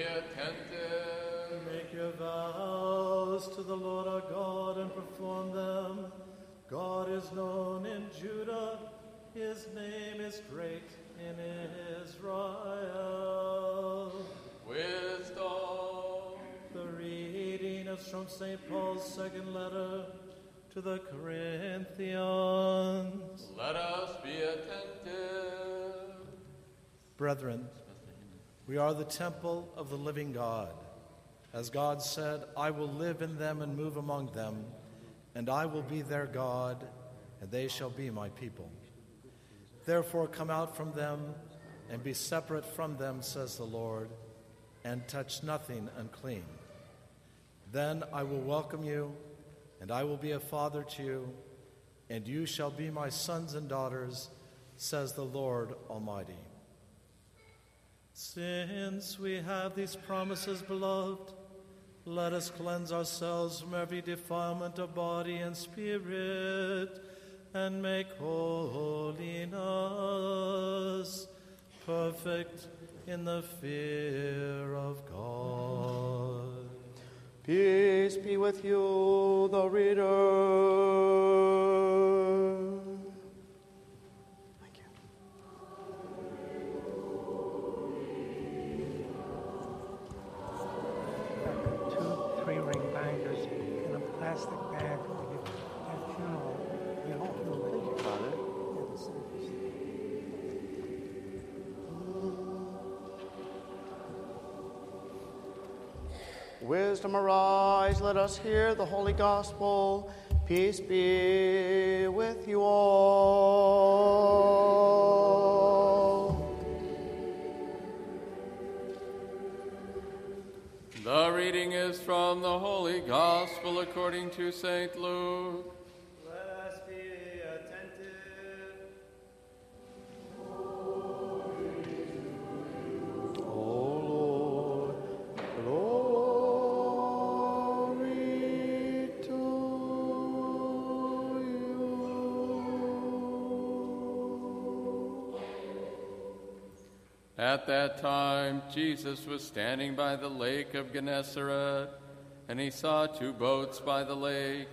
Be attentive. Make your vows to the Lord our God and perform them. God is known in Judah, his name is great in Israel. Wisdom. The reading is from St. Paul's second letter to the Corinthians. Let us be attentive. Brethren, we are the temple of the living God. As God said, I will live in them and move among them, and I will be their God, and they shall be my people. Therefore, come out from them and be separate from them, says the Lord, and touch nothing unclean. Then I will welcome you, and I will be a father to you, and you shall be my sons and daughters, says the Lord Almighty. Since we have these promises, beloved, let us cleanse ourselves from every defilement of body and spirit and make holiness perfect in the fear of God. Peace be with you, the reader. Wisdom arise, let us hear the holy gospel. Peace be with you all. The reading is from the Holy Gospel according to St. Luke. At that time, Jesus was standing by the lake of Gennesaret, and he saw two boats by the lake,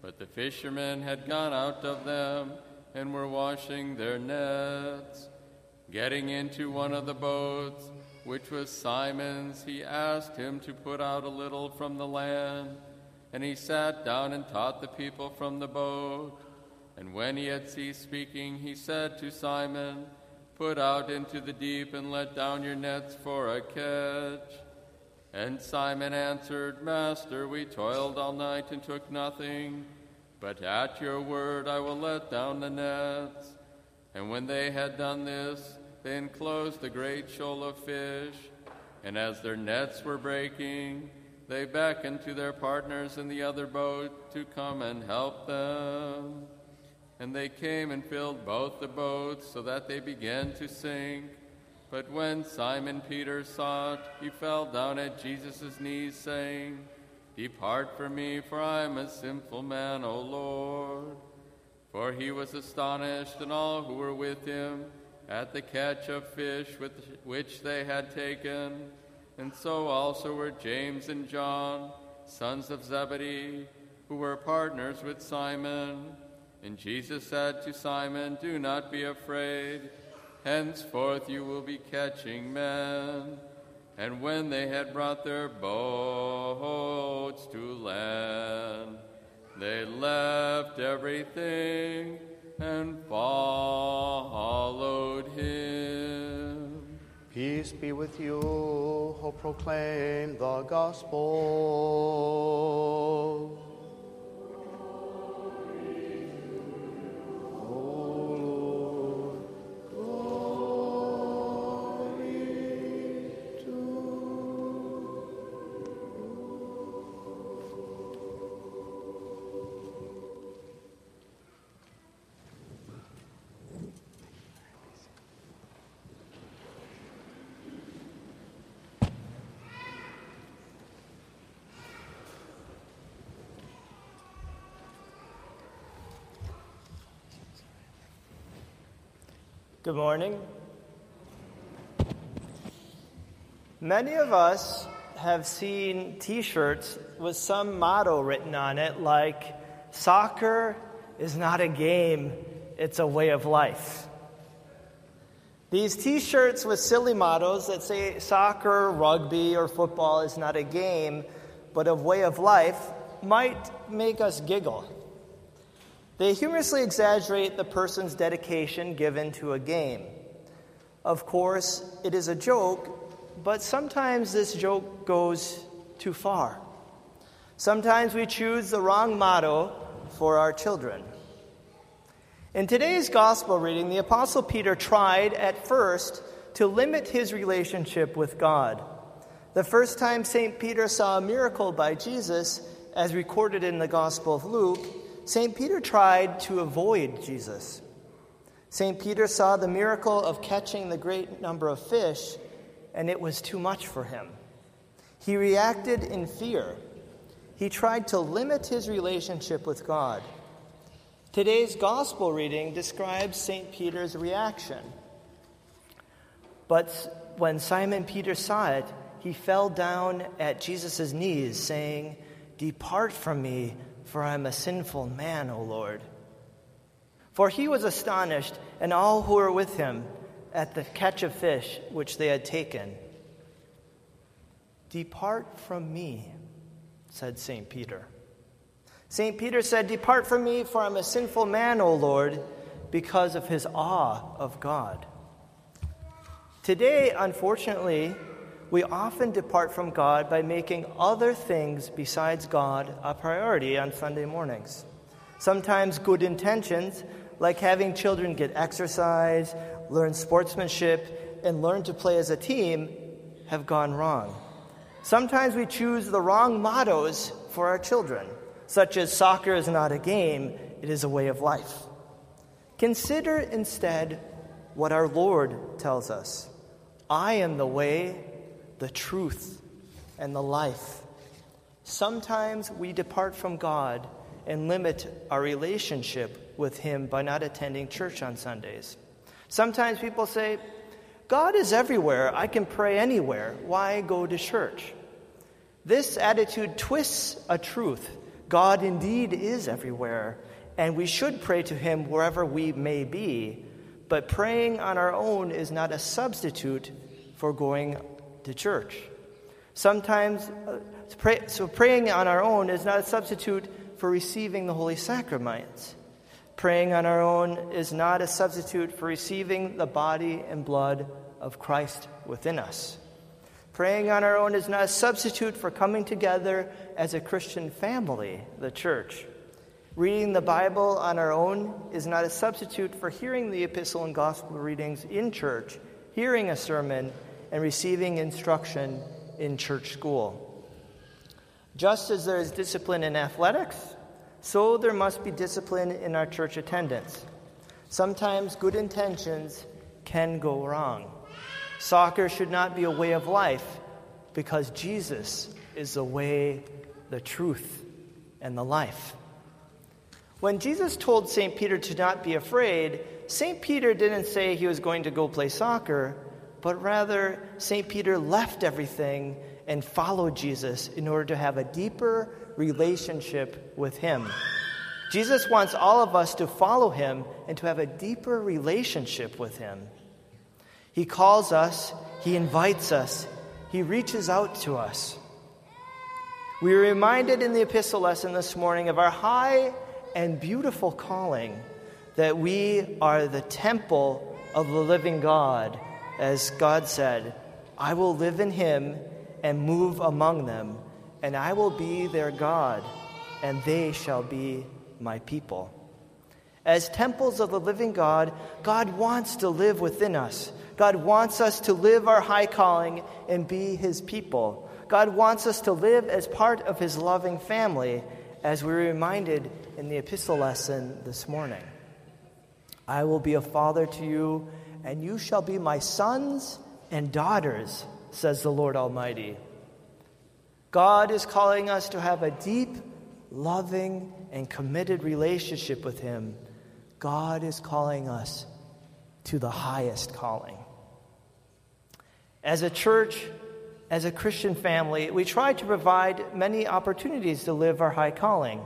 but the fishermen had gone out of them and were washing their nets. Getting into one of the boats, which was Simon's, he asked him to put out a little from the land, and he sat down and taught the people from the boat. And when he had ceased speaking, he said to Simon, Put out into the deep and let down your nets for a catch. And Simon answered, Master, we toiled all night and took nothing, but at your word I will let down the nets. And when they had done this, they enclosed a great shoal of fish. And as their nets were breaking, they beckoned to their partners in the other boat to come and help them. And they came and filled both the boats so that they began to sink. But when Simon Peter saw it, he fell down at Jesus' knees, saying, Depart from me, for I am a sinful man, O Lord. For he was astonished, and all who were with him, at the catch of fish with which they had taken. And so also were James and John, sons of Zebedee, who were partners with Simon. And Jesus said to Simon, Do not be afraid. Henceforth you will be catching men. And when they had brought their boats to land, they left everything and followed him. Peace be with you who proclaim the gospel. Good morning. Many of us have seen t shirts with some motto written on it like, Soccer is not a game, it's a way of life. These t shirts with silly mottos that say soccer, rugby, or football is not a game, but a way of life might make us giggle. They humorously exaggerate the person's dedication given to a game. Of course, it is a joke, but sometimes this joke goes too far. Sometimes we choose the wrong motto for our children. In today's gospel reading, the Apostle Peter tried at first to limit his relationship with God. The first time St. Peter saw a miracle by Jesus, as recorded in the Gospel of Luke, St. Peter tried to avoid Jesus. St. Peter saw the miracle of catching the great number of fish and it was too much for him. He reacted in fear. He tried to limit his relationship with God. Today's gospel reading describes St. Peter's reaction. But when Simon Peter saw it, he fell down at Jesus' knees, saying, Depart from me, for I am a sinful man, O Lord. For he was astonished, and all who were with him at the catch of fish which they had taken. Depart from me, said St. Peter. St. Peter said, Depart from me, for I'm a sinful man, O Lord, because of his awe of God. Today, unfortunately, we often depart from God by making other things besides God a priority on Sunday mornings. Sometimes good intentions, like having children get exercise learn sportsmanship, and learn to play as a team have gone wrong. Sometimes we choose the wrong mottos for our children, such as soccer is not a game, it is a way of life. Consider instead what our Lord tells us I am the way, the truth, and the life. Sometimes we depart from God and limit our relationship with Him by not attending church on Sundays. Sometimes people say, God is everywhere. I can pray anywhere. Why go to church? This attitude twists a truth. God indeed is everywhere, and we should pray to Him wherever we may be. But praying on our own is not a substitute for going to church. Sometimes, uh, pray, so praying on our own is not a substitute for receiving the Holy Sacraments. Praying on our own is not a substitute for receiving the body and blood of Christ within us. Praying on our own is not a substitute for coming together as a Christian family, the church. Reading the Bible on our own is not a substitute for hearing the epistle and gospel readings in church, hearing a sermon, and receiving instruction in church school. Just as there is discipline in athletics, so there must be discipline in our church attendance. Sometimes good intentions can go wrong. Soccer should not be a way of life because Jesus is the way, the truth, and the life. When Jesus told St. Peter to not be afraid, St. Peter didn't say he was going to go play soccer, but rather, St. Peter left everything and followed Jesus in order to have a deeper relationship with Him. Jesus wants all of us to follow Him and to have a deeper relationship with Him. He calls us, He invites us, He reaches out to us. We are reminded in the epistle lesson this morning of our high and beautiful calling that we are the temple of the living God. As God said, I will live in Him and move among them and I will be their God, and they shall be my people. As temples of the living God, God wants to live within us. God wants us to live our high calling and be his people. God wants us to live as part of his loving family, as we were reminded in the epistle lesson this morning. I will be a father to you, and you shall be my sons and daughters, says the Lord Almighty. God is calling us to have a deep, loving, and committed relationship with Him. God is calling us to the highest calling. As a church, As a Christian family, we try to provide many opportunities to live our high calling.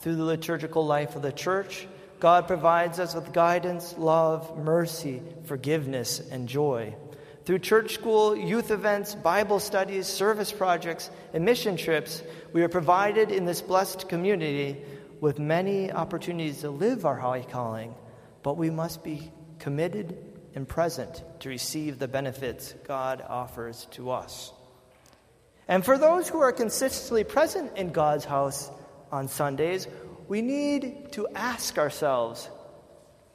Through the liturgical life of the church, God provides us with guidance, love, mercy, forgiveness, and joy. Through church school, youth events, Bible studies, service projects, and mission trips, we are provided in this blessed community with many opportunities to live our high calling, but we must be committed and present to receive the benefits God offers to us. And for those who are consistently present in God's house on Sundays, we need to ask ourselves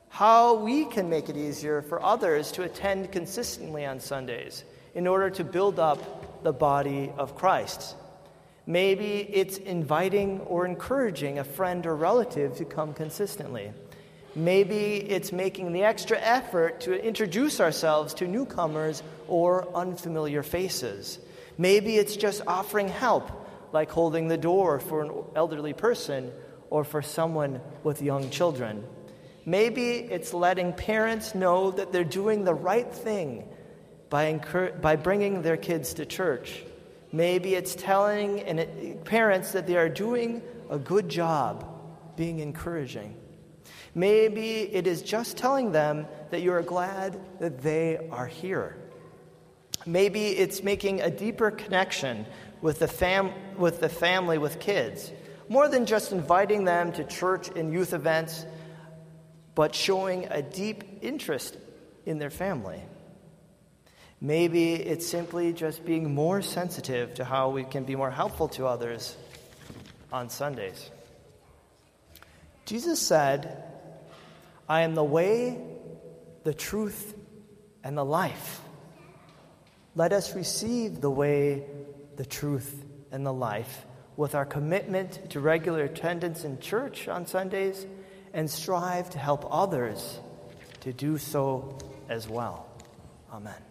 how we can make it easier for others to attend consistently on Sundays in order to build up the body of Christ. Maybe it's inviting or encouraging a friend or relative to come consistently. Maybe it's making the extra effort to introduce ourselves to newcomers or unfamiliar faces. Maybe it's just offering help, like holding the door for an elderly person or for someone with young children. Maybe it's letting parents know that they're doing the right thing by, incur- by bringing their kids to church. Maybe it's telling parents that they are doing a good job, being encouraging. Maybe it is just telling them that you are glad that they are here. Maybe it's making a deeper connection with the, fam- with the family with kids, more than just inviting them to church and youth events but showing a deep interest in their family. Maybe it's simply just being more sensitive to how we can be more helpful to others on Sundays. Jesus said, I am the way, the truth, and the life. Let us receive the way, the truth, and the life with our commitment to regular attendance in church on Sundays and strive to help others to do so as well. Amen.